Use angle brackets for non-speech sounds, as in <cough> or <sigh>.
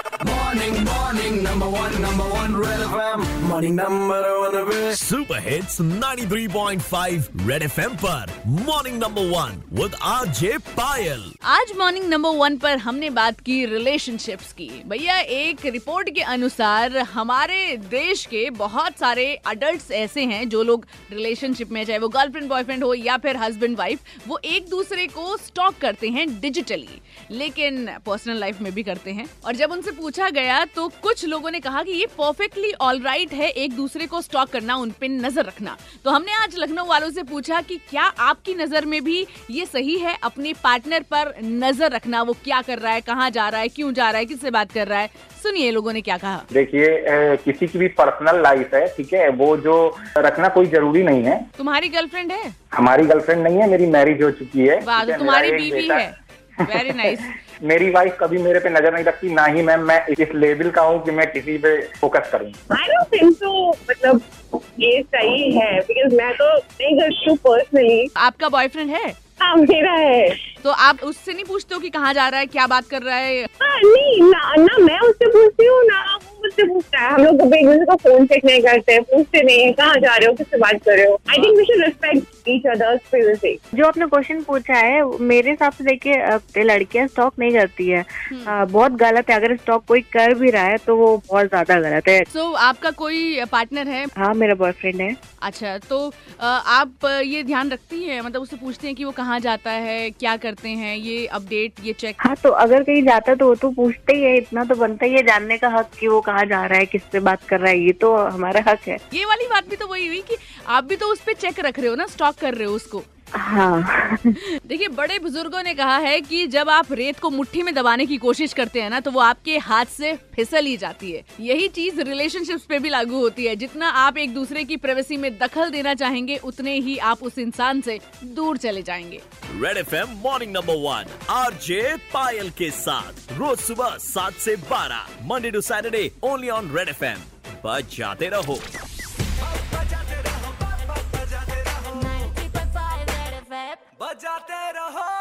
Morning, morning, number one, number one, Red FM. Morning, number one, Red super hits 93.5 red FM पर. Morning number one with RJ Payal आज morning number one पर हमने बात की relationships की। भैया एक रिपोर्ट के अनुसार हमारे देश के बहुत सारे अडल्ट ऐसे हैं जो लोग रिलेशनशिप में चाहे वो गर्लफ्रेंड बॉयफ्रेंड हो या फिर हस्बैंड वाइफ वो एक दूसरे को स्टॉक करते हैं डिजिटली लेकिन पर्सनल लाइफ में भी करते हैं। और जब उनसे पूछा गया तो कुछ लोगों ने कहा कि ये परफेक्टली ऑल राइट है एक दूसरे को स्टॉक करना उन पे नज़र रखना। तो हमने आज लखनऊ वालों से पूछा कि क्या आपकी नज़र में भी ये सही है अपने पार्टनर पर नज़र रखना? वो क्या कर रहा है कहाँ जा रहा है क्यों जा रहा है किससे बात कर रहा है? सुनिए लोगों ने क्या कहा। देखिए किसी की भी पर्सनल लाइफ है ठीक है वो जो रखना कोई ज़रूरी नहीं है। तुम्हारी गर्लफ्रेंड है? हमारी गर्लफ्रेंड नहीं है मेरी मैरिज हो चुकी है तो तुम्हारी बीवी है। वेरी नाइस <laughs> मेरी वाइफ कभी मेरे पे नज़र नहीं रखती ना ही मैम मैं इस लेवल का हूँ कि मैं किसी पे फोकस करूँ। आई डोंट थिंक सो मतलब ये सही है बिकॉज़ मैं तो नहीं करती हूँ पर्सनली आपका बॉयफ्रेंड है? हाँ मेरा है। तो आप उससे नहीं पूछते हो कि कहाँ जा रहा है क्या बात कर रहा है? हाँ नहीं ना ना मैं उससे पूछती हूँ ना वो मुझसे पूछता है। हम लोग एक दूसरे का फ़ोन चेक नहीं करते पूछते नहीं कहाँ जा रहे हो किससे बात कर रहे हो? I think we should respect each others privacy जो आपने क्वेश्चन पूछा है मेरे हिसाब से देखिए लड़कियाँ स्टॉक नहीं करती है। अ, बहुत गलत है। अगर स्टॉक कोई कर भी रहा है तो वो बहुत ज़्यादा गलत है। सो आपका कोई पार्टनर है? हाँ मेरा बॉयफ्रेंड है। अच्छा तो आप ये ध्यान रखती हैं? मतलब उससे पूछते हैं कि वो कहाँ जाता है क्या करते हैं? ये अपडेट ये चेक हाँ तो अगर कहीं जाता है तो वो तो पूछते ही है। इतना तो बनता ही है जानने का हक कि वो कहाँ जा रहा है किससे बात कर रहा है ये तो हमारा हक है। ये वाली बात भी तो वही हुई कि आप भी तो उस पे चेक रख रहे हो ना स्टॉक कर रहे हो उसको। हाँ। देखिए बड़े बुज़ुर्गों ने कहा है कि जब आप रेत को मुट्ठी में दबाने की कोशिश करते हैं ना तो वो आपके हाथ से फिसल ही जाती है। यही चीज़ रिलेशनशिप्स पे भी लागू होती है। जितना आप एक दूसरे की प्राइवेसी में दखल देना चाहेंगे उतने ही आप उस इंसान से दूर चले जाएँगे। Red F M morning number one RJ Payal के साथ रोज सुबह सात ऐसी बारह Monday to Saturday only on red FM बच जाते रहो। जाते रहो